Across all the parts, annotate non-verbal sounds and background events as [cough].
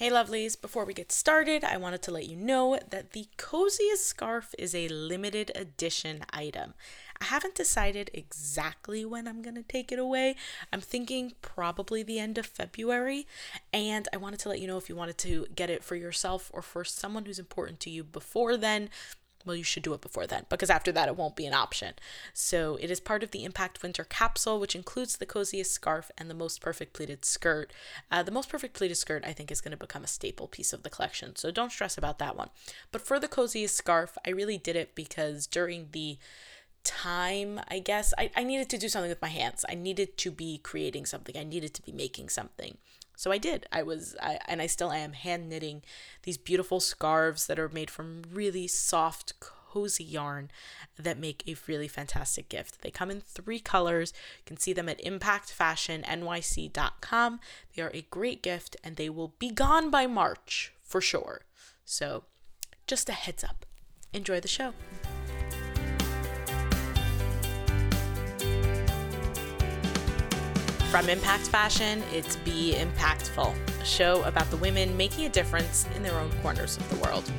Hey lovelies, before we get started, I wanted to let you know that the coziest scarf is a limited edition item. I haven't decided exactly when I'm going to take it away. I'm thinking probably the end of February, and I wanted to let you know if you wanted to get it for yourself or for someone who's important to you before then, well, you should do it before then because after that it won't be an option. So it is part of the Impact Winter Capsule, which includes the coziest scarf and the most perfect pleated skirt. Uh, the most perfect pleated skirt, I think, is going to become a staple piece of the collection. So don't stress about that one. But for the coziest scarf, I really did it because during the time, I guess, I, I needed to do something with my hands. I needed to be creating something, I needed to be making something. So I did. I was, I, and I still am hand knitting these beautiful scarves that are made from really soft, cozy yarn that make a really fantastic gift. They come in three colors. You can see them at impactfashionnyc.com. They are a great gift and they will be gone by March for sure. So just a heads up. Enjoy the show. From Impact Fashion, it's Be Impactful, a show about the women making a difference in their own corners of the world.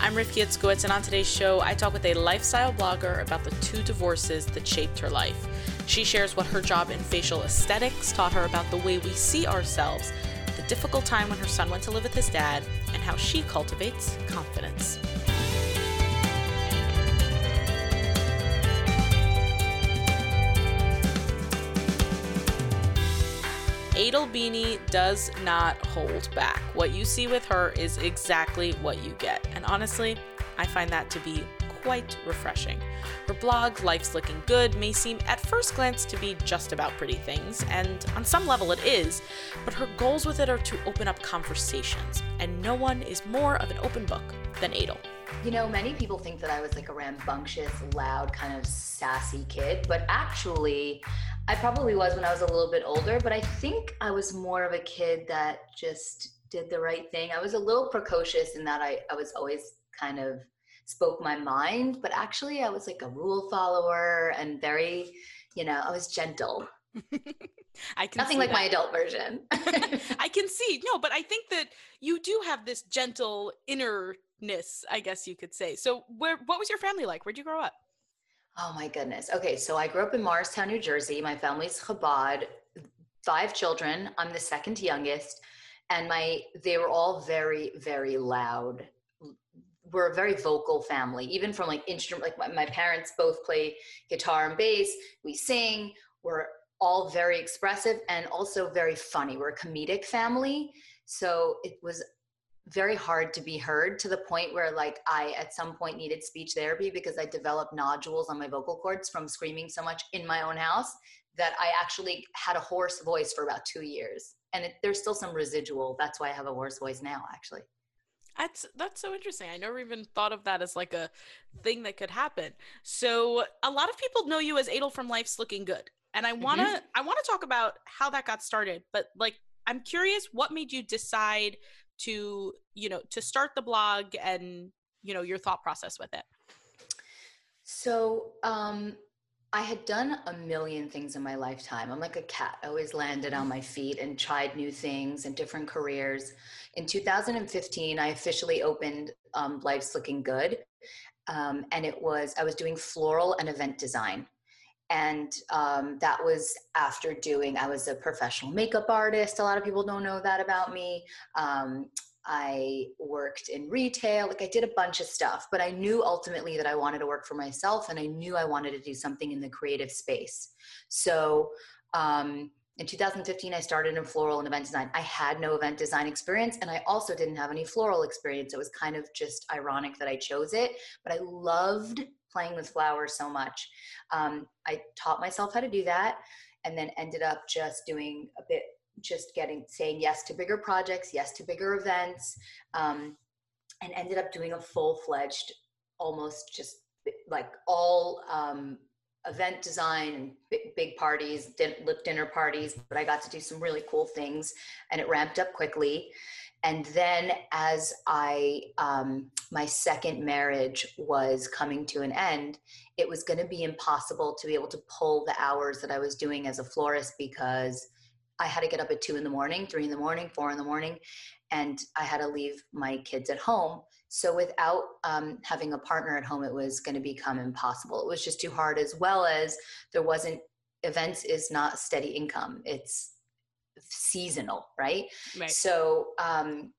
I'm Rifki Itzkowitz, and on today's show, I talk with a lifestyle blogger about the two divorces that shaped her life. She shares what her job in facial aesthetics taught her about the way we see ourselves, difficult time when her son went to live with his dad, and how she cultivates confidence. Adel Bini does not hold back. What you see with her is exactly what you get. And honestly, I find that to be quite refreshing. Her blog, Life's Looking Good, may seem at first glance to be just about pretty things, and on some level it is, but her goals with it are to open up conversations, and no one is more of an open book than Adel. You know, many people think that I was like a rambunctious, loud, kind of sassy kid, but actually, I probably was when I was a little bit older, but I think I was more of a kid that just did the right thing. I was a little precocious in that I, I was always kind of spoke my mind, but actually I was like a rule follower and very, you know, I was gentle. [laughs] I can nothing like that. my adult version. [laughs] I can see. No, but I think that you do have this gentle innerness, I guess you could say. So where what was your family like? Where'd you grow up? Oh my goodness. Okay, so I grew up in Morristown, New Jersey. My family's Chabad, five children. I'm the second youngest and my they were all very very loud we're a very vocal family even from like instrument like my, my, parents both play guitar and bass we sing we're all very expressive and also very funny. We're a comedic family so it was very hard to be heard to the point where like i at some point needed speech therapy because i developed nodules on my vocal cords from screaming so much in my own house that i actually had a hoarse voice for about two years. And it, there's still some residual. That's why i have a hoarse voice now actually that's that's so interesting. I never even thought of that as like a thing that could happen. So a lot of people know you as Adel from Life's Looking Good, and I wanna mm-hmm. I wanna talk about how that got started. But like, I'm curious, what made you decide to you know to start the blog and you know your thought process with it? So um, I had done a million things in my lifetime. I'm like a cat, I always landed on my [laughs] feet and tried new things and different careers. In 2015, I officially opened um, Life's Looking Good. Um, and it was, I was doing floral and event design. And um, that was after doing, I was a professional makeup artist. A lot of people don't know that about me. I worked in retail, like I did a bunch of stuff, but I knew ultimately that I wanted to work for myself and I knew I wanted to do something in the creative space. So, um, in 2015, I started in floral and event design. I had no event design experience and I also didn't have any floral experience. It was kind of just ironic that I chose it, but I loved playing with flowers so much. Um, I taught myself how to do that and then ended up just doing a bit just getting saying yes to bigger projects, yes to bigger events, um, and ended up doing a full fledged, almost just like all um, event design and big, parties, lip dinner parties, but I got to do some really cool things and it ramped up quickly. And then as I, um, my second marriage was coming to an end, it was going to be impossible to be able to pull the hours that I was doing as a florist because I had to get up at two in the morning, three in the morning, four in the morning, and I had to leave my kids at home. So without um, having a partner at home, it was going to become impossible. It was just too hard, as well as there wasn't events is not steady income. It's seasonal, right? Right. So um,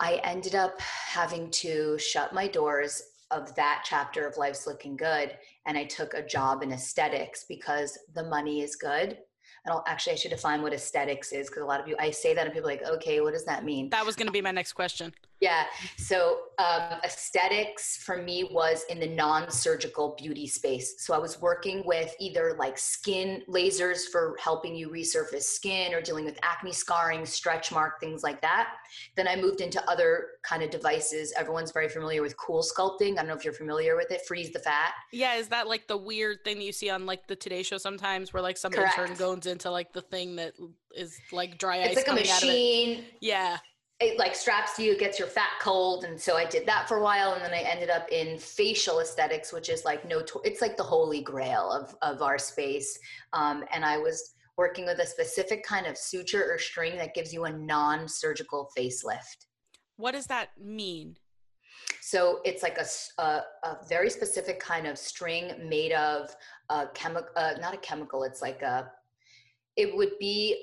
I ended up having to shut my doors of that chapter of Life's Looking Good, and I took a job in aesthetics because the money is good I don't actually, I should define what aesthetics is because a lot of you, I say that and people are like, okay, what does that mean? That was going to be my next question. Yeah. So um, aesthetics for me was in the non-surgical beauty space. So I was working with either like skin lasers for helping you resurface skin or dealing with acne scarring, stretch mark, things like that. Then I moved into other kind of devices. Everyone's very familiar with CoolSculpting. I don't know if you're familiar with it. Freeze the fat. Yeah. Is that like the weird thing that you see on like the Today Show sometimes where like some intern goes into like the thing that is like dry ice? It's like a machine. Yeah it like straps you, it gets your fat cold. And so I did that for a while. And then I ended up in facial aesthetics, which is like no, it's like the holy grail of, of our space. Um, and I was working with a specific kind of suture or string that gives you a non-surgical facelift. What does that mean? So it's like a, a, a very specific kind of string made of a chemical, uh, not a chemical. It's like a, it would be,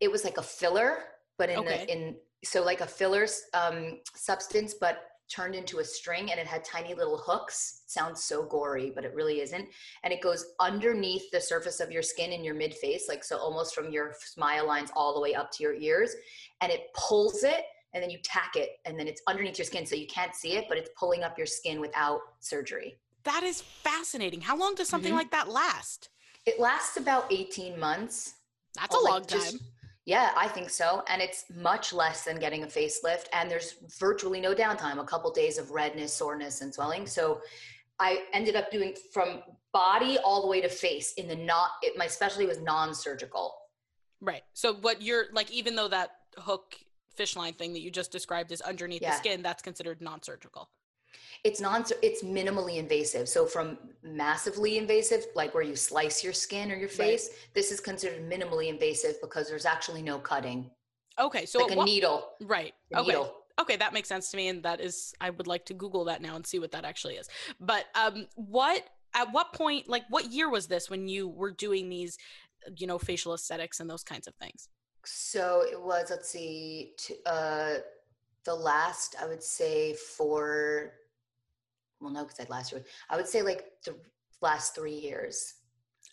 it was like a filler, but in okay. the, in so like a filler um, substance, but turned into a string and it had tiny little hooks. It sounds so gory, but it really isn't. And it goes underneath the surface of your skin in your mid face, like so almost from your smile lines all the way up to your ears. And it pulls it and then you tack it and then it's underneath your skin so you can't see it, but it's pulling up your skin without surgery. That is fascinating. How long does something mm-hmm. like that last? It lasts about 18 months. That's a long time. Just, yeah, I think so. And it's much less than getting a facelift. And there's virtually no downtime, a couple days of redness, soreness, and swelling. So I ended up doing from body all the way to face in the not, it, my specialty was non surgical. Right. So what you're like, even though that hook fish line thing that you just described is underneath yeah. the skin, that's considered non surgical it's non it's minimally invasive. So from massively invasive like where you slice your skin or your face right. this is considered minimally invasive because there's actually no cutting. Okay so like a what, needle. Right a okay. needle. okay that makes sense to me and that is i would like to google that now and see what that actually is. But um what at what point like what year was this when you were doing these you know facial aesthetics and those kinds of things? So it was let's see uh the last i would say for well, no, because I'd last year. I would say like the last three years.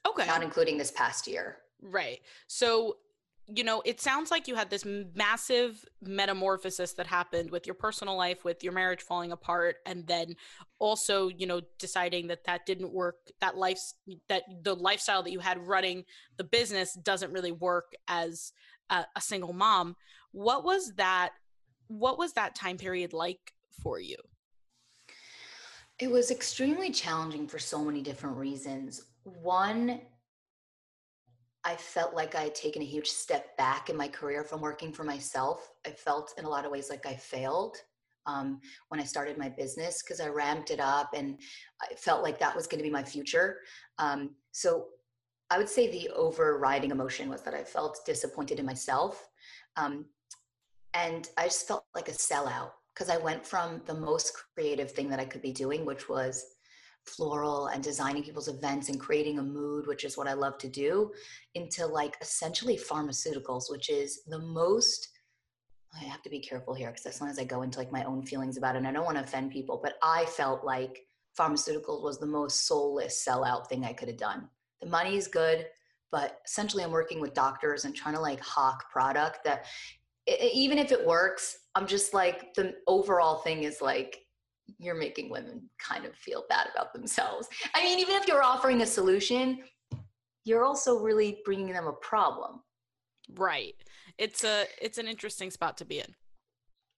Okay. Not including this past year. Right. So, you know, it sounds like you had this massive metamorphosis that happened with your personal life, with your marriage falling apart, and then also, you know, deciding that that didn't work, that life, that the lifestyle that you had running the business doesn't really work as a, a single mom. What was that? What was that time period like for you? It was extremely challenging for so many different reasons. One, I felt like I had taken a huge step back in my career from working for myself. I felt in a lot of ways like I failed um, when I started my business because I ramped it up and I felt like that was going to be my future. Um, so I would say the overriding emotion was that I felt disappointed in myself. Um, and I just felt like a sellout because I went from the most creative thing that I could be doing, which was floral and designing people's events and creating a mood, which is what I love to do, into like essentially pharmaceuticals, which is the most. I have to be careful here because as long as I go into like my own feelings about it, and I don't want to offend people, but I felt like pharmaceuticals was the most soulless sellout thing I could have done. The money is good, but essentially I'm working with doctors and trying to like hawk product that even if it works, I'm just like the overall thing is like you're making women kind of feel bad about themselves. I mean, even if you're offering a solution, you're also really bringing them a problem. Right. It's a it's an interesting spot to be in.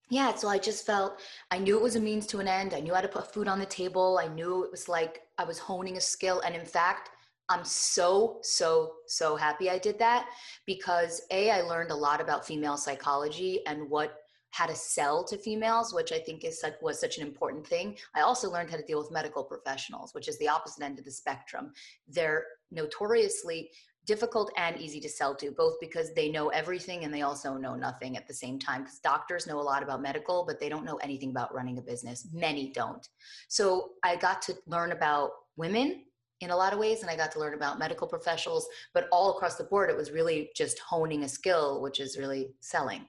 Yeah, so I just felt I knew it was a means to an end. I knew how to put food on the table. I knew it was like I was honing a skill. And in fact, I'm so, so, so happy I did that because A, I learned a lot about female psychology and what how to sell to females, which I think is such, was such an important thing. I also learned how to deal with medical professionals, which is the opposite end of the spectrum. They're notoriously difficult and easy to sell to, both because they know everything and they also know nothing at the same time. Because doctors know a lot about medical, but they don't know anything about running a business. Many don't. So I got to learn about women in a lot of ways and i got to learn about medical professionals but all across the board it was really just honing a skill which is really selling.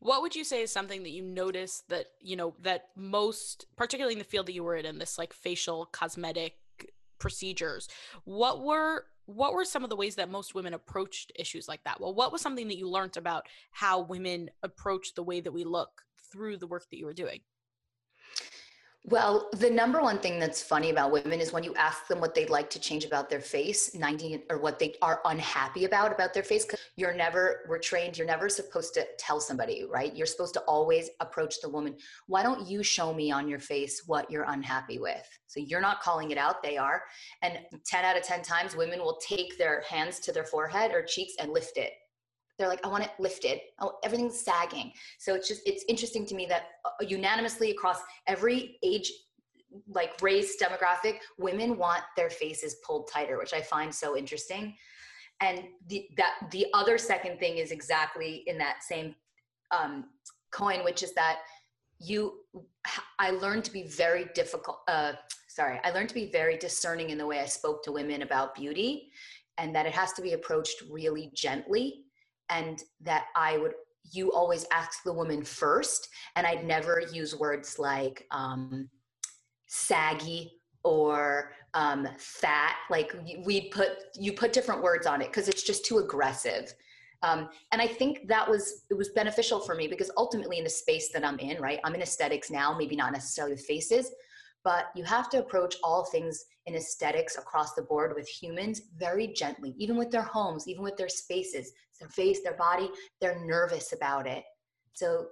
What would you say is something that you noticed that you know that most particularly in the field that you were in in this like facial cosmetic procedures what were what were some of the ways that most women approached issues like that? Well what was something that you learned about how women approach the way that we look through the work that you were doing well, the number one thing that's funny about women is when you ask them what they'd like to change about their face, 90 or what they are unhappy about about their face, because you're never, we're trained, you're never supposed to tell somebody, right? You're supposed to always approach the woman. Why don't you show me on your face what you're unhappy with? So you're not calling it out, they are. And 10 out of 10 times, women will take their hands to their forehead or cheeks and lift it they're like, I want it lifted. Oh, everything's sagging. So it's just, it's interesting to me that uh, unanimously across every age, like race demographic, women want their faces pulled tighter, which I find so interesting. And the, that the other second thing is exactly in that same um, coin, which is that you, I learned to be very difficult. Uh, sorry, I learned to be very discerning in the way I spoke to women about beauty, and that it has to be approached really gently and that I would you always ask the woman first and I'd never use words like um, saggy or um, fat like we put you put different words on it because it's just too aggressive um, and I think that was it was beneficial for me because ultimately in the space that I'm in, right? I'm in aesthetics now, maybe not necessarily with faces, but you have to approach all things in aesthetics across the board with humans very gently, even with their homes, even with their spaces their face, their body, they're nervous about it. So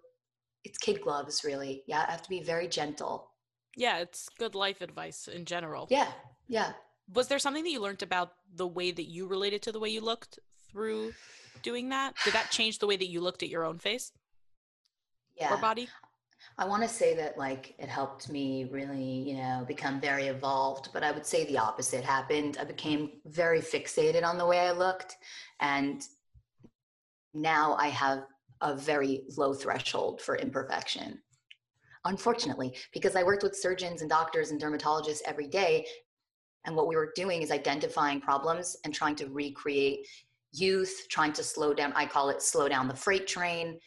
it's kid gloves, really. Yeah, I have to be very gentle. Yeah, it's good life advice in general. Yeah, yeah. Was there something that you learned about the way that you related to the way you looked through doing that? Did that change the way that you looked at your own face? Yeah. Or body? I want to say that like it helped me really, you know, become very evolved, but I would say the opposite happened. I became very fixated on the way I looked and now I have a very low threshold for imperfection. Unfortunately, because I worked with surgeons and doctors and dermatologists every day, and what we were doing is identifying problems and trying to recreate youth, trying to slow down, I call it slow down the freight train.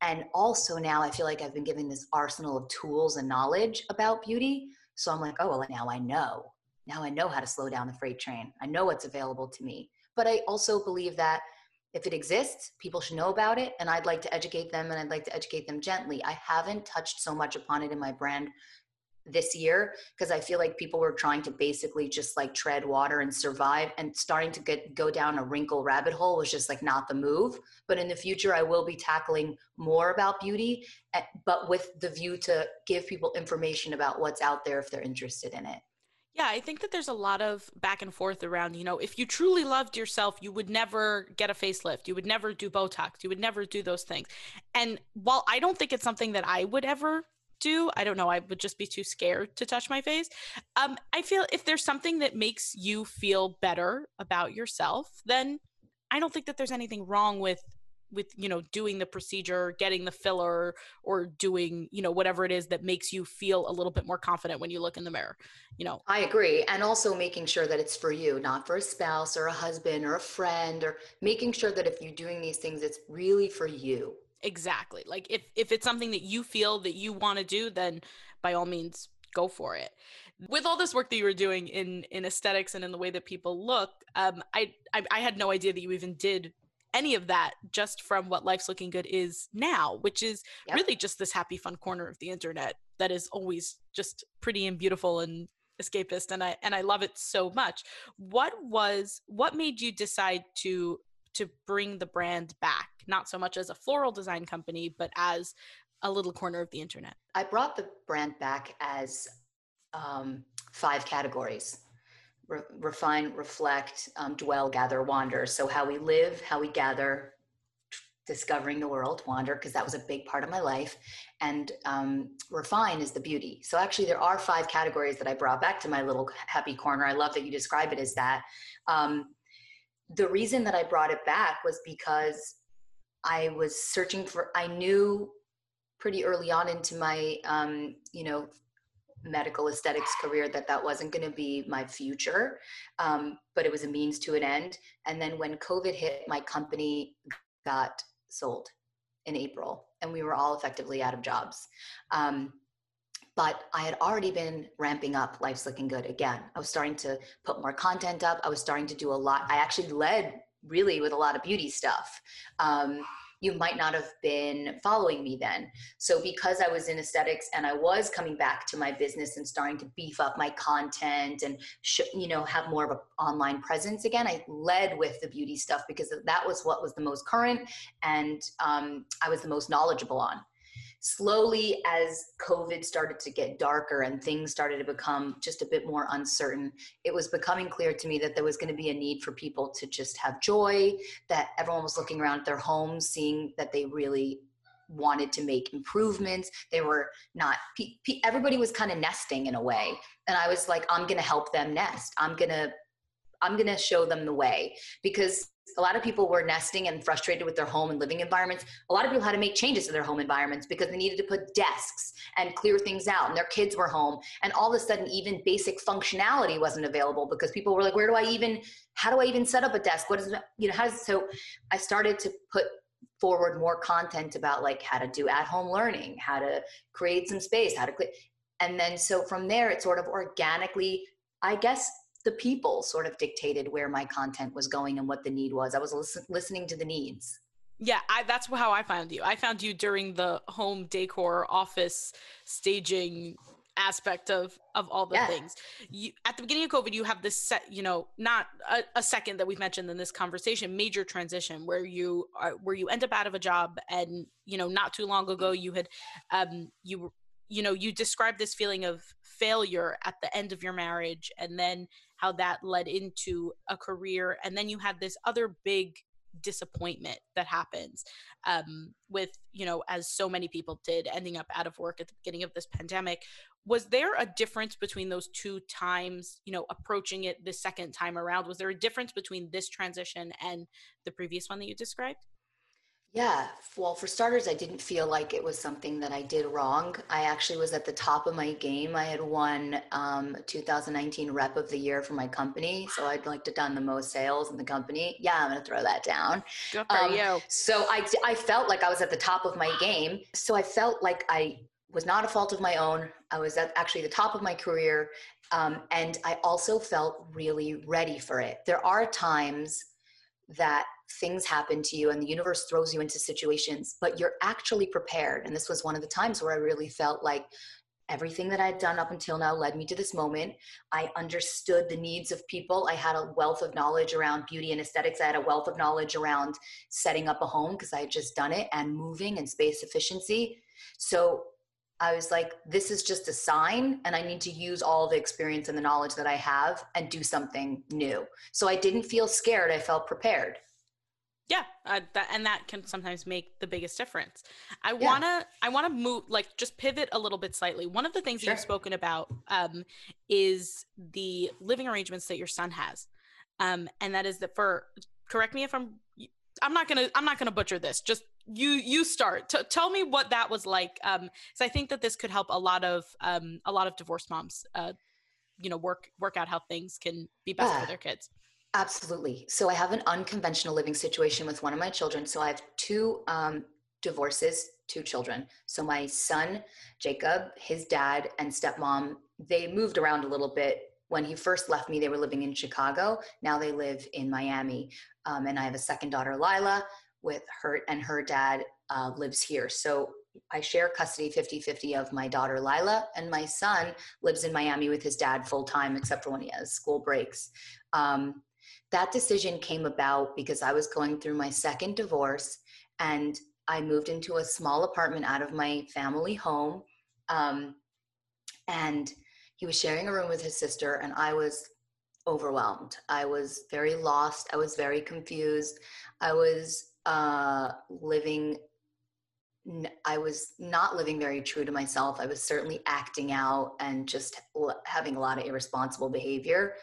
And also now I feel like I've been given this arsenal of tools and knowledge about beauty. So I'm like, oh, well, now I know. Now I know how to slow down the freight train. I know what's available to me. But I also believe that if it exists, people should know about it. And I'd like to educate them and I'd like to educate them gently. I haven't touched so much upon it in my brand this year because I feel like people were trying to basically just like tread water and survive and starting to get go down a wrinkle rabbit hole was just like not the move. But in the future, I will be tackling more about beauty, eh, but with the view to give people information about what's out there if they're interested in it. Yeah, I think that there's a lot of back and forth around, you know, if you truly loved yourself, you would never get a facelift. You would never do Botox. You would never do those things. And while I don't think it's something that I would ever do, I don't know, I would just be too scared to touch my face. Um, I feel if there's something that makes you feel better about yourself, then I don't think that there's anything wrong with with you know doing the procedure getting the filler or doing you know whatever it is that makes you feel a little bit more confident when you look in the mirror you know i agree and also making sure that it's for you not for a spouse or a husband or a friend or making sure that if you're doing these things it's really for you exactly like if if it's something that you feel that you want to do then by all means go for it. With all this work that you were doing in in aesthetics and in the way that people look um I, I i had no idea that you even did any of that just from what life's looking good is now which is yep. really just this happy fun corner of the internet that is always just pretty and beautiful and escapist and i and i love it so much. What was what made you decide to to bring the brand back not so much as a floral design company but as a little corner of the internet i brought the brand back as um, five categories re- refine, reflect, um, dwell, gather, wander. So how we live, how we gather, discovering the world, wander, because that was a big part of my life, and um, refine is the beauty. So actually, there are five categories that I brought back to my little happy corner. I love that you describe it as that. Um, the reason that I brought it back was because I was searching for. I knew pretty early on into my, um, you know, medical aesthetics career that that wasn't going to be my future um, but it was a means to an end and then when covid hit my company got sold in April, and we were all effectively out of jobs. Um, but I had already been ramping up Life's Looking Good again. I was starting to put more content up. I was starting to do a lot. I actually led really with a lot of beauty stuff. Um, you might not have been following me then. So because I was in aesthetics and I was coming back to my business and starting to beef up my content and sh- you know have more of an online presence again, I led with the beauty stuff because that was what was the most current and um, I was the most knowledgeable on slowly as covid started to get darker and things started to become just a bit more uncertain it was becoming clear to me that there was going to be a need for people to just have joy that everyone was looking around at their homes seeing that they really wanted to make improvements. They were not everybody was kind of nesting in a way. And i was like i'm going to help them nest. I'm going to i'm going to show them the way. Because a lot of people were nesting and frustrated with their home and living environments. A lot of people had to make changes to their home environments because they needed to put desks and clear things out, and their kids were home. And all of a sudden, even basic functionality wasn't available because people were like, "Where do I even? How do I even set up a desk? What is? You know, how does so?" I started to put forward more content about like how to do at-home learning, how to create some space, how to, and then so from there, it sort of organically, I guess the people sort of dictated where my content was going and what the need was. I was listen, listening to the needs. Yeah, I, that's how I found you. I found you during the home decor office staging aspect of of all the yeah. things. You at the beginning of COVID, you have this set, you know, not a, a, second that we've mentioned in this conversation, major transition where you are where you end up out of a job, and you know, not too long ago, you had, um, you you know, you described this feeling of failure at the end of your marriage, and then how that led into a career and then you had this other big disappointment that happens um, with you know as so many people did ending up out of work at the beginning of this pandemic. Was there a difference between those two times you know approaching it the second time around? Was there a difference between this transition and the previous one that you described yeah. Well, for starters, I didn't feel like it was something that I did wrong. I actually was at the top of my game. I had won um, 2019 Rep of the Year for my company. So I'd like to done the most sales in the company. Yeah, I'm going to throw that down. Good for um, you. So I, I felt like I was at the top of my game. So I felt like I was not a fault of my own. I was at actually the top of my career. Um, and I also felt really ready for it. There are times that things happen to you and the universe throws you into situations, but you're actually prepared. And this was one of the times where I really felt like everything that I had done up until now led me to this moment. I understood the needs of people. I had a wealth of knowledge around beauty and aesthetics. I had a wealth of knowledge around setting up a home because I had just done it and moving and space efficiency. So I was like, this is just a sign, and I need to use all the experience and the knowledge that I have and do something new. So I didn't feel scared. I felt prepared. Yeah, uh, that, and that can sometimes make the biggest difference. I yeah. wanna, I wanna move, like, just pivot a little bit slightly. One of the things sure. that you've spoken about um, is the living arrangements that your son has, um, and that is that for. Correct me if I'm. I'm not gonna. I'm not gonna butcher this. Just you. You start. T- tell me what that was like. Um, because I think that this could help a lot of um a lot of divorced moms. Uh, you know, work work out how things can be best yeah. for their kids. Absolutely. So I have an unconventional living situation with one of my children. So I have two um, divorces, two children. So my son, Jacob, his dad, and stepmom, they moved around a little bit. When he first left me, they were living in Chicago. Now they live in Miami. Um, and I have a second daughter, Lila, with her, and her dad uh, lives here. So I share custody 50 50 of my daughter, Lila, and my son lives in Miami with his dad full time, except for when he has school breaks. Um, that decision came about because I was going through my second divorce and I moved into a small apartment out of my family home. Um, and he was sharing a room with his sister, and I was overwhelmed. I was very lost. I was very confused. I was uh, living, I was not living very true to myself. I was certainly acting out and just having a lot of irresponsible behavior.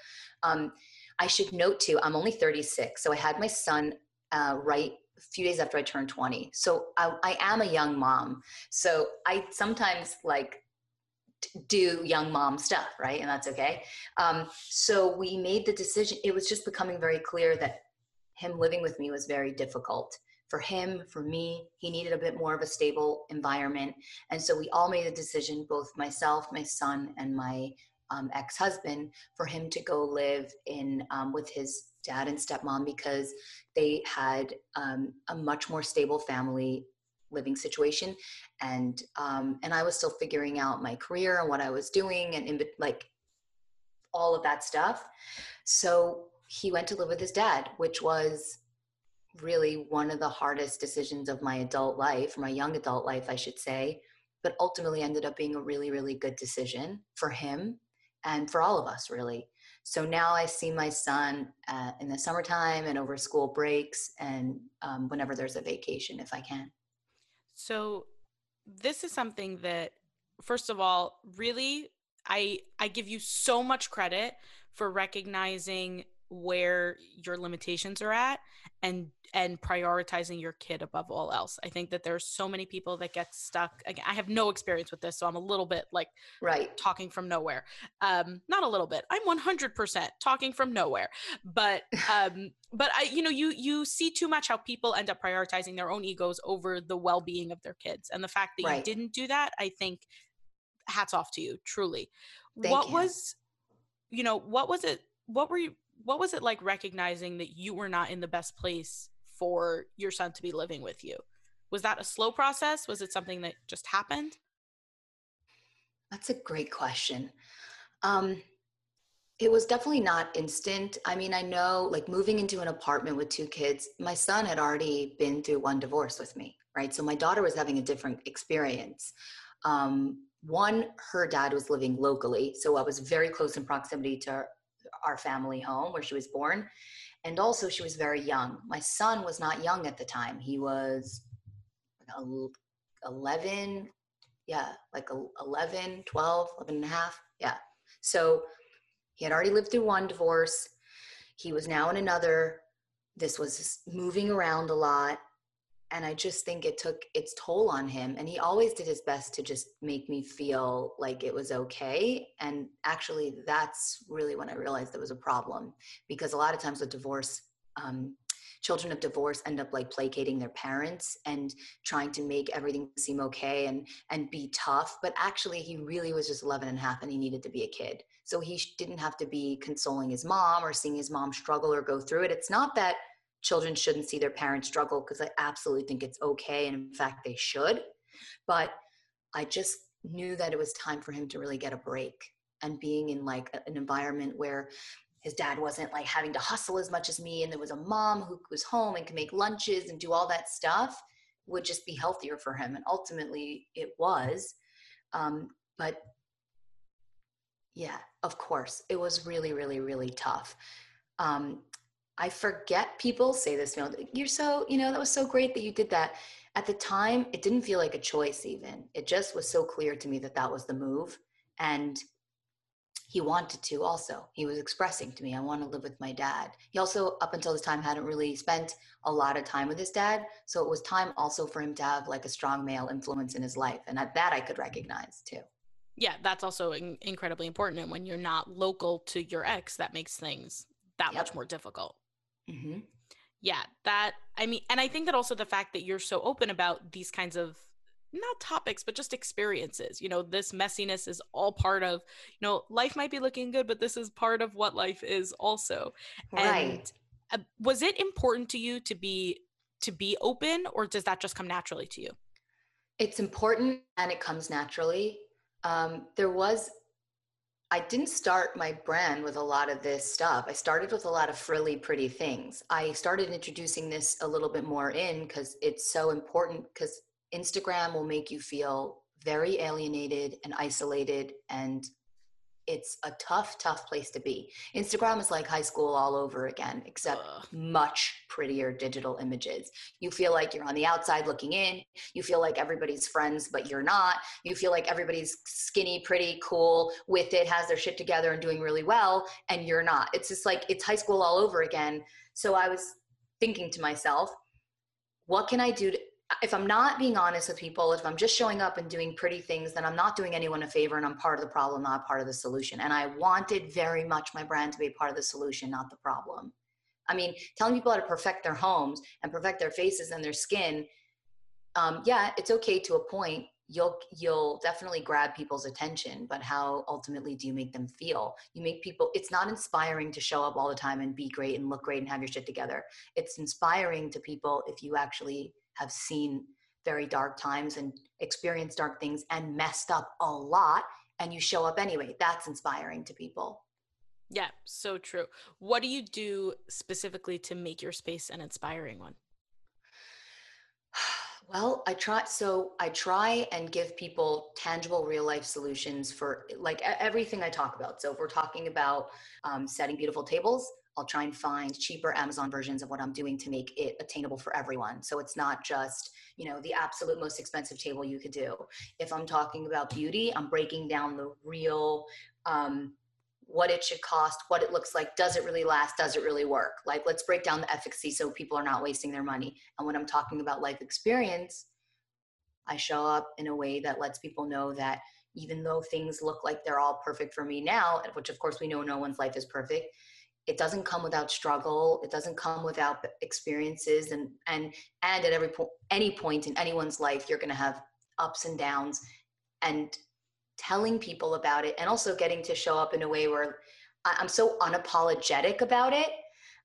Um, I should note too, I'm only 36. So I had my son uh, right a few days after I turned 20. So I, I am a young mom. So I sometimes like do young mom stuff, right? And that's okay. Um, so we made the decision. It was just becoming very clear that him living with me was very difficult for him, for me. He needed a bit more of a stable environment. And so we all made a decision, both myself, my son, and my um, ex-husband, for him to go live in um, with his dad and stepmom because they had um, a much more stable family living situation. And um, and i was still figuring out my career and what i was doing and in, like all of that stuff. So he went to live with his dad which was really one of the hardest decisions of my adult life my young adult life i should say but ultimately ended up being a really really good decision for him and for all of us really so now I see my son uh, in the summertime and over school breaks and um, whenever there's a vacation, if I can. So this is something that, first of all, really, I I give you so much credit for recognizing where your limitations are at and and prioritizing your kid above all else. I think that there's so many people that get stuck. Again, I have no experience with this, so I'm a little bit like right talking from nowhere. Um, not a little bit. I'm 100% talking from nowhere. But [laughs] um, but I, you know, you you see too much how people end up prioritizing their own egos over the well-being of their kids, and the fact that right. you didn't do that, I think, hats off to you, truly. Thank what you. was, you know, what was it? What were you? What was it like recognizing that you were not in the best place for your son to be living with you? Was that a slow process? Was it something that just happened? That's a great question. Um, it was definitely not instant. I mean, I know like moving into an apartment with two kids, my son had already been through one divorce with me, right? So my daughter was having a different experience. Um, one, her dad was living locally. So I was very close in proximity to our family home where she was born. And also she was very young. My son was not young at the time. He was 11 yeah like 11 12 11 and a half yeah. So he had already lived through one divorce. He was now in another. This was moving around a lot and i just think it took its toll on him and he always did his best to just make me feel like it was okay and actually that's really when i realized there was a problem because a lot of times with divorce um, children of divorce end up like placating their parents and trying to make everything seem okay and and be tough but actually he really was just 11 and a half and he needed to be a kid. So he didn't have to be consoling his mom or seeing his mom struggle or go through it. It's not that children shouldn't see their parents struggle because I absolutely think it's okay. And in fact, they should. But I just knew that it was time for him to really get a break and being in like an environment where his dad wasn't like having to hustle as much as me and there was a mom who was home and could make lunches and do all that stuff would just be healthier for him and ultimately it was um, but yeah of course it was really really really tough um, I forget people say this, you you're so, you know, that was so great that you did that. At the time, it didn't feel like a choice even. It just was so clear to me that that was the move. And he wanted to also. He was expressing to me, I want to live with my dad. He also, up until this time, hadn't really spent a lot of time with his dad. So it was time also for him to have like a strong male influence in his life. And that I could recognize too. Yeah, that's also in- incredibly important. And when you're not local to your ex, that makes things that yep. much more difficult. Mm-hmm. Yeah, that, I mean, and I think that also the fact that you're so open about these kinds of not topics but just experiences you know this messiness is all part of you know life might be looking good but this is part of what life is also. Right. and, uh, was it important to you to be to be open or does that just come naturally to you? It's important and it comes naturally. Um, there was I didn't start my brand with a lot of this stuff. I started with a lot of frilly, pretty things. I started introducing this a little bit more in because it's so important because Instagram will make you feel very alienated and isolated and it's a tough, tough place to be. Instagram is like high school all over again, except much prettier digital images. You feel like you're on the outside looking in. You feel like everybody's friends, but you're not. You feel like everybody's skinny, pretty, cool, with it, has their shit together, and doing really well, and you're not. It's just like it's high school all over again. So I was thinking to myself, what can I do to if I'm not being honest with people, if I'm just showing up and doing pretty things, then I'm not doing anyone a favor and I'm part of the problem, not part of the solution. And I wanted very much my brand to be part of the solution, not the problem. I mean, telling people how to perfect their homes and perfect their faces and their skin, um, yeah, it's okay to a point. You'll you'll definitely grab people's attention, but how ultimately do you make them feel? You make people. It's not inspiring to show up all the time and be great and look great and have your shit together. It's inspiring to people if you actually have seen very dark times and experienced dark things and messed up a lot and you show up anyway. That's inspiring to people. Yeah so true. What do you do specifically to make your space an inspiring one? [sighs] Well i try so i try and give people tangible real life solutions for like everything i talk about. So if we're talking about um, setting beautiful tables I'll try and find cheaper Amazon versions of what I'm doing to make it attainable for everyone. So it's not just, you know, the absolute most expensive table you could do. If I'm talking about beauty, I'm breaking down the real um, what it should cost, what it looks like, does it really last, does it really work? Like let's break down the efficacy so people are not wasting their money. And when I'm talking about life experience, I show up in a way that lets people know that even though things look like they're all perfect for me now, which of course we know no one's life is perfect, it doesn't come without struggle it doesn't come without experiences and and and at every point any point in anyone's life you're going to have ups and downs and telling people about it and also getting to show up in a way where i'm so unapologetic about it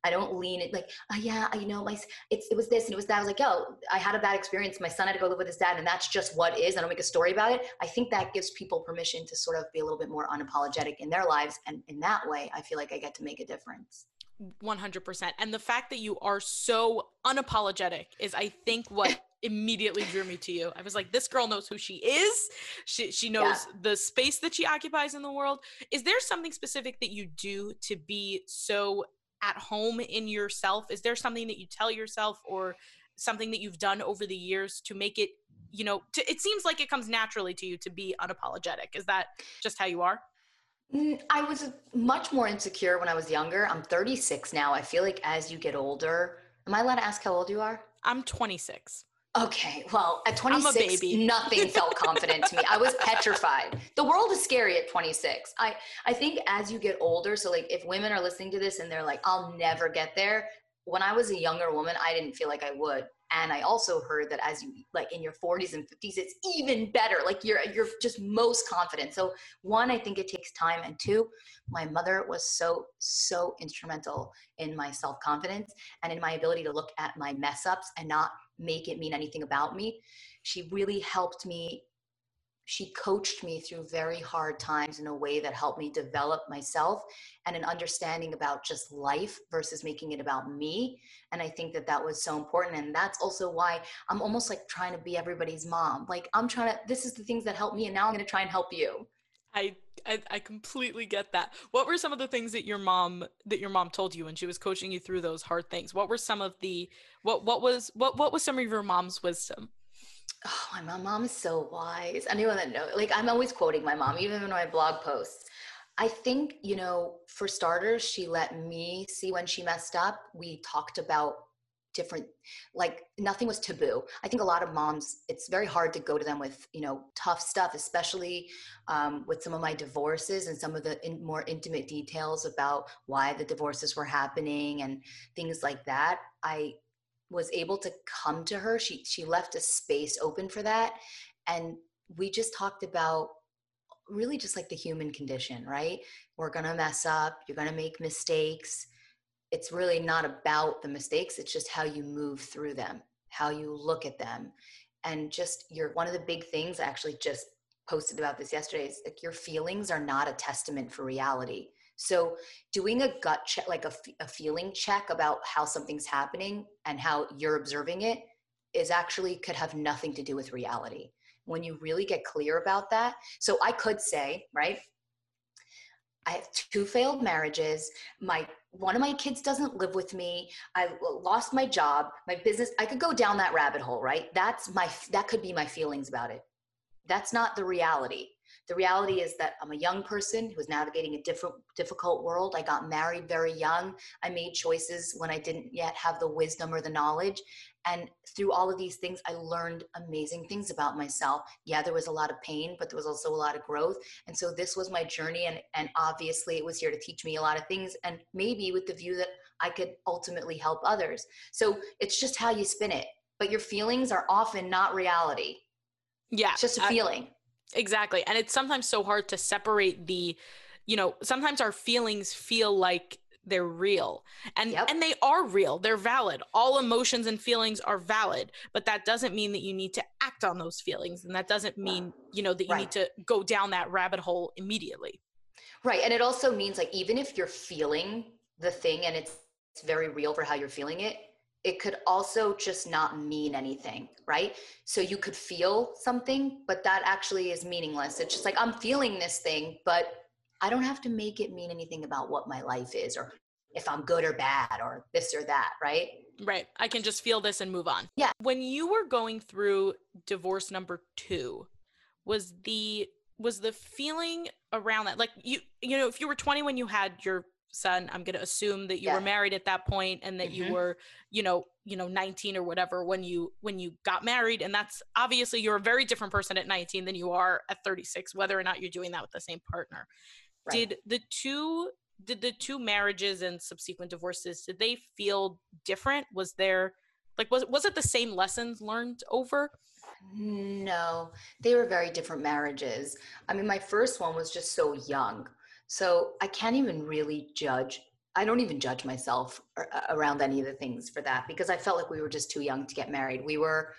I don't lean it like, oh yeah, you know, my it's it was this and it was that. I was like, yo, I had a bad experience. My son had to go live with his dad, and that's just what is. I don't make a story about it. I think that gives people permission to sort of be a little bit more unapologetic in their lives, and in that way, I feel like I get to make a difference. 100%. And the fact that you are so unapologetic is, I think, what [laughs] immediately drew me to you. I was like, this girl knows who she is. She she knows yeah. the space that she occupies in the world. Is there something specific that you do to be so at home in yourself? Is there something that you tell yourself or something that you've done over the years to make it, you know, to, it seems like it comes naturally to you to be unapologetic. Is that just how you are? I was much more insecure when I was younger. I'm 36 now. I feel like as you get older, am I allowed to ask how old you are? I'm 26. Okay, well, at 26, nothing felt confident to me. I was petrified. The world is scary at 26. I I think as you get older, so like if women are listening to this and they're like, "I'll never get there," when I was a younger woman, I didn't feel like I would. And I also heard that as you like in your 40s and 50s, it's even better. Like you're you're just most confident. So one, I think it takes time, and two, my mother was so so instrumental in my self confidence and in my ability to look at my mess ups and not make it mean anything about me. She really helped me. She coached me through very hard times in a way that helped me develop myself and an understanding about just life versus making it about me. And I think that that was so important. And that's also why I'm almost like trying to be everybody's mom. Like, I'm trying to, this is the things that help me, and now I'm going to try and help you. I, I, I completely get that. What were some of the things that your mom that your mom told you when she was coaching you through those hard things? What were some of the what what was what what was some of your mom's wisdom? Oh, my mom is so wise. Anyone that knows, like I'm always quoting my mom, even in my blog posts. I think, you know, for starters, she let me see when she messed up. We talked about different like nothing was taboo. I think a lot of moms it's very hard to go to them with you know tough stuff especially um, with some of my divorces and some of the in, more intimate details about why the divorces were happening and things like that. I was able to come to her. She she left a space open for that. And we just talked about really just like the human condition right? We're to mess up. You're to make mistakes it's really not about the mistakes it's just how you move through them how you look at them. And just your one of the big things i actually just posted about this yesterday is like your feelings are not a testament for reality. So doing a gut check like a, a feeling check about how something's happening and how you're observing it is actually could have nothing to do with reality. When you really get clear about that so i could say right I have two failed marriages. My one of my kids doesn't live with me. I lost my job, my business. I could go down that rabbit hole, right? That's my that could be my feelings about it. That's not the reality. The reality is that I'm a young person who's navigating a different difficult world. I got married very young. I made choices when I didn't yet have the wisdom or the knowledge. And through all of these things, I learned amazing things about myself. Yeah, there was a lot of pain, but there was also a lot of growth. And so this was my journey. And, and obviously, it was here to teach me a lot of things, and maybe with the view that I could ultimately help others. So it's just how you spin it. But your feelings are often not reality. Yeah. It's just a feeling. exactly. And it's sometimes so hard to separate the, you know, sometimes our feelings feel like they're real and yep. and they are real they're valid all emotions and feelings are valid but that doesn't mean that you need to act on those feelings and that doesn't mean you know that you right. need to go down that rabbit hole immediately right and it also means like even if you're feeling the thing and it's, it's very real for how you're feeling it it could also just not mean anything, right? So you could feel something, but that actually is meaningless. It's just like, I'm feeling this thing, but I don't have to make it mean anything about what my life is or if I'm good or bad or this or that, right? Right. I can just feel this and move on. Yeah. When you were going through divorce number 2, was the was the feeling around that like you you know if you were 20 when you had your son i'm going to assume that you yeah. were married at that point and that mm-hmm. you were you know you know 19 or whatever when you when you got married and that's obviously you're a very different person at 19 than you are at 36 whether or not you're doing that with the same partner Right. Did the two did the two marriages and subsequent divorces did they feel different? Was there like was was it the same lessons learned over? No, they were very different marriages. I mean, my first one was just so young. So I can't even really judge. I don't even judge myself around any of the things for that because I felt like we were just too young to get married. We were,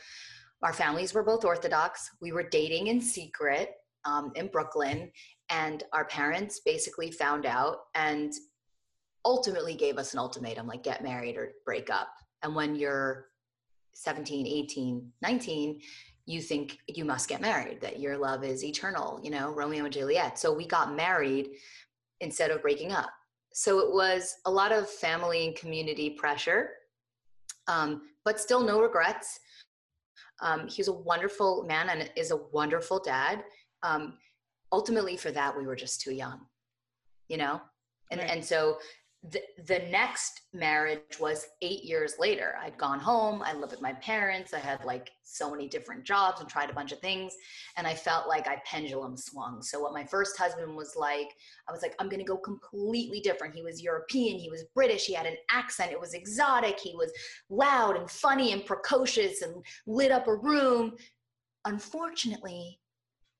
our families were both Orthodox. We were dating in secret um, in Brooklyn and our parents basically found out and ultimately gave us an ultimatum like get married or break up. And when you're 17 18 19 you think you must get married that your love is eternal you know romeo and juliet. So we got married instead of breaking up. So it was a lot of family and community pressure um, but still no regrets. Um, he's a wonderful man and is a wonderful dad. Um, ultimately for that we were just too young you know? And right. and so the, the next marriage was eight years later. I'd gone home i lived with my parents i had like so many different jobs and tried a bunch of things and i felt like i pendulum swung. So what my first husband was like i was like i'm going to go completely different. He was european he was british he had an accent it was exotic he was loud and funny and precocious and lit up a room. Unfortunately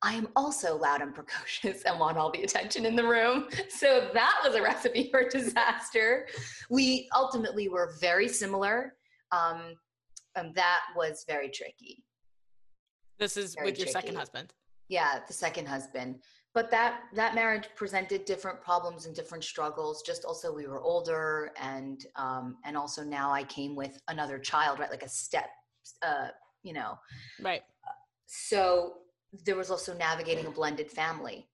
I am also loud and precocious and want all the attention in the room. So that was a recipe [laughs] for disaster. We ultimately were very similar. Um, and that was very tricky. This is very with your tricky. second husband. Yeah, the second husband. But that that marriage presented different problems and different struggles. Just also we were older, and um, and also now I came with another child, right? Like a step, uh, you know. Right. So there was also navigating a blended family.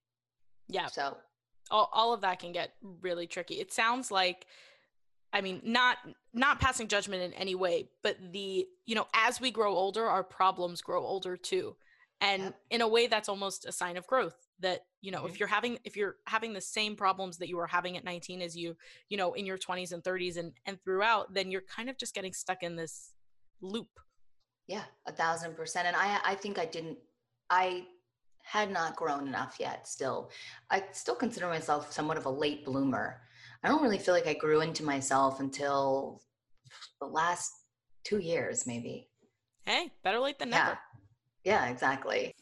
Yeah. So all, all of that can get really tricky. It sounds like I mean not not passing judgment in any way, but the you know as we grow older our problems grow older too. And yep. in a way that's almost a sign of growth that you know mm-hmm. if you're having if you're having the same problems that you were having at 19 as you you know in your 20s and 30s and and throughout then you're kind of just getting stuck in this loop yeah a thousand percent and i i think i didn't I had not grown enough yet still. I still consider myself somewhat of a late bloomer. I don't really feel like I grew into myself until the last two years, maybe. Hey, better late than never. Yeah. yeah, exactly.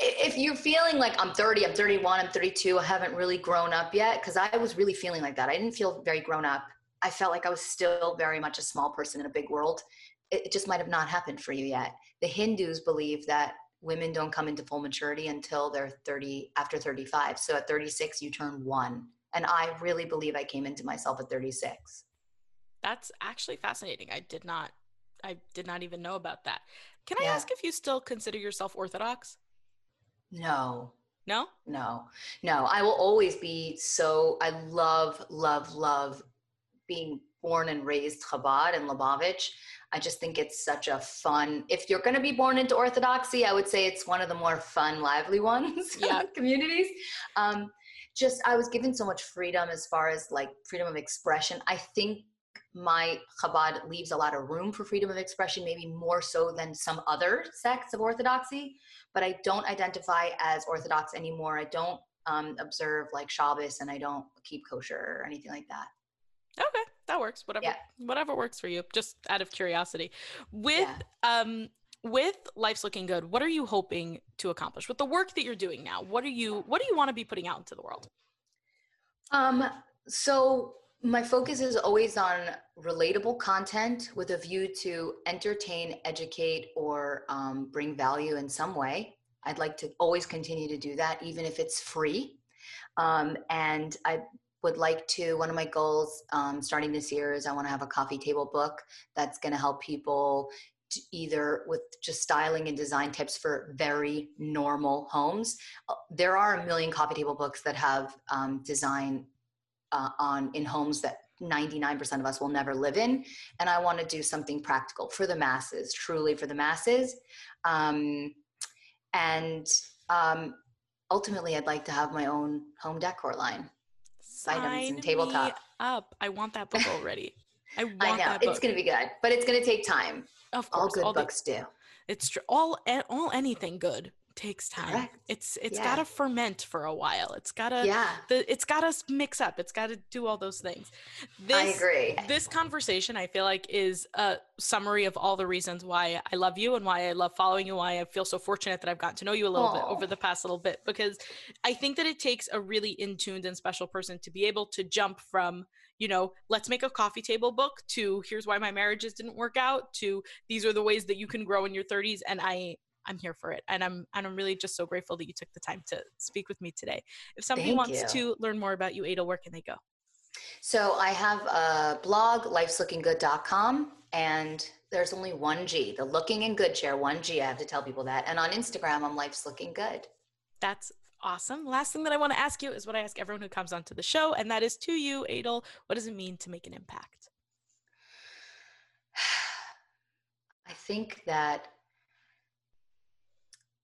If you're feeling like I'm 30, I'm 31, I'm 32, I haven't really grown up yet, because I was really feeling like that. I didn't feel very grown up. I felt like I was still very much a small person in a big world. It just might have not happened for you yet. The Hindus believe that women don't come into full maturity until they're 30 after 35 so at 36 you turn one and i really believe i came into myself at 36 that's actually fascinating i did not i did not even know about that can i yeah. ask if you still consider yourself orthodox no No? No, no. I will always be so, I love, love, love being born and raised Chabad and Lubavitch. I just think it's such a fun. If you're going to be born into Orthodoxy, I would say it's one of the more fun, lively [laughs] ones. Yeah. [laughs] communities. Um, just I was given so much freedom as far as like freedom of expression. I think my Chabad leaves a lot of room for freedom of expression, maybe more so than some other sects of Orthodoxy. But I don't identify as Orthodox anymore. I don't um, observe like Shabbos and I don't keep kosher or anything like that. Okay, that works. Whatever, Yeah. whatever works for you. Just out of curiosity, with Yeah. um, with life's looking good. What are you hoping to accomplish with the work that you're doing now? What are you What do you want to be putting out into the world? Um, so my focus is always on relatable content with a view to entertain, educate, or um, bring value in some way. I'd like to always continue to do that, even if it's free. Um, and I would like to, one of my goals um, starting this year is I want to have a coffee table book that's going to help people to either with just styling and design tips for very normal homes. Uh, There are a million coffee table books that have um, design uh, on in homes that 99% of us will never live in and i want to do something practical for the masses truly for the masses um, and um, ultimately i'd like to have my own home decor line Items and tabletop. up. I want that book already. I [laughs] want i know that it's going to be good but it's going to take time of all good all the- books do It's tr- all all anything good takes time. Correct. It's it's Yeah. got to ferment for a while. It's got to yeah the it's got to mix up. It's got to do all those things. This, i agree This conversation, I feel like, is a summary of all the reasons why I love you and why I love following you. Why I feel so fortunate that I've gotten to know you a little bit over the past little bit. Because I think that it takes a really in tuned and special person to be able to jump from, you know, let's make a coffee table book to here's why my marriages didn't work out to these are the ways that you can grow in your 30s. And I I'm here for it. And I'm and I'm really just so grateful that you took the time to speak with me today. If somebody Thank wants you. to learn more about you, Ada, where can they go? So I have a blog, lifeslooking.good.com, and there's only one G, the looking and good chair, one G. I have to tell people that. And on Instagram, I'm life's looking good. That's awesome. Last thing that I want to ask you is what I ask everyone who comes onto the show, and that is to you, Adel, what does it mean to make an impact? [sighs] I think that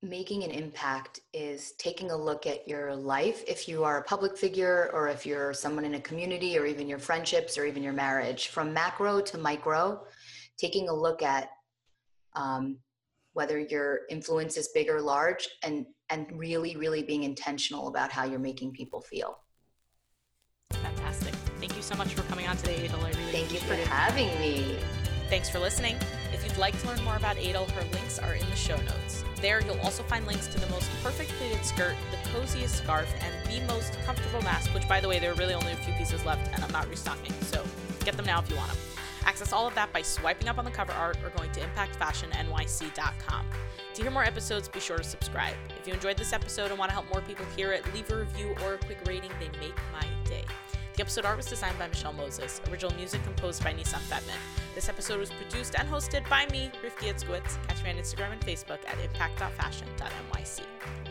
making an impact is taking a look at your life if you are a public figure or if you're someone in a community or even your friendships or even your marriage from macro to micro taking a look at um, whether your influence is big or large and and really really being intentional about how you're making people feel Fantastic. Thank you so much for coming on today, Adel. I really thank you for it. having me Thanks for listening. If you'd like to learn more about Adel, her links are in the show notes. There, you'll also find links to the most perfect fitted skirt, the coziest scarf, and the most comfortable mask, which, by the way, there are really only a few pieces left, and I'm not restocking, so get them now if you want them. Access all of that by swiping up on the cover art or going to impactfashionnyc.com. To hear more episodes, be sure to subscribe. If you enjoyed this episode and want to help more people hear it, leave a review or a quick rating. They make my day. The episode art was designed by Michelle Moses, original music composed by Nissan Fetman. This episode was produced and hosted by me, Rifki Itzkowitz. Catch me on Instagram and Facebook at impact.fashion.nyc.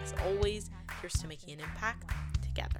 As always, here's to making an impact together.